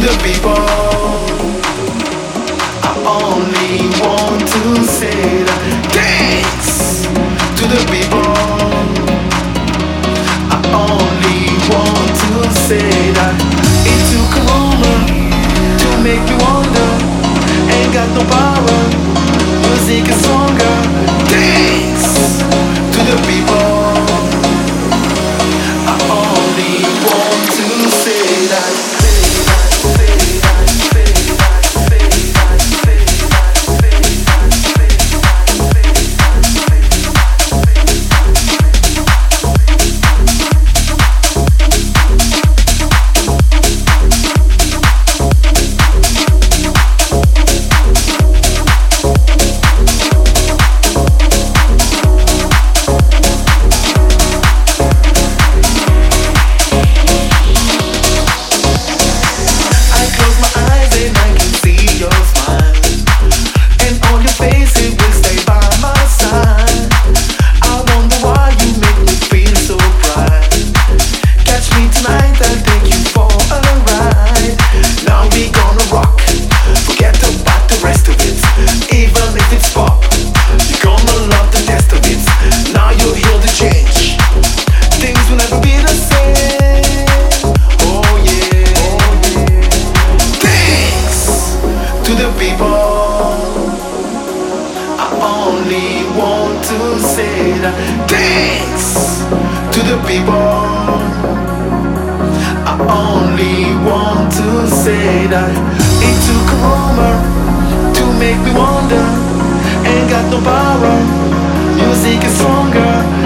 the people. I only want to say that dance to the people. the people. I only want to say that thanks to the people. I only want to say that it took a rumor to make me wonder. Ain't got no power. Music is stronger.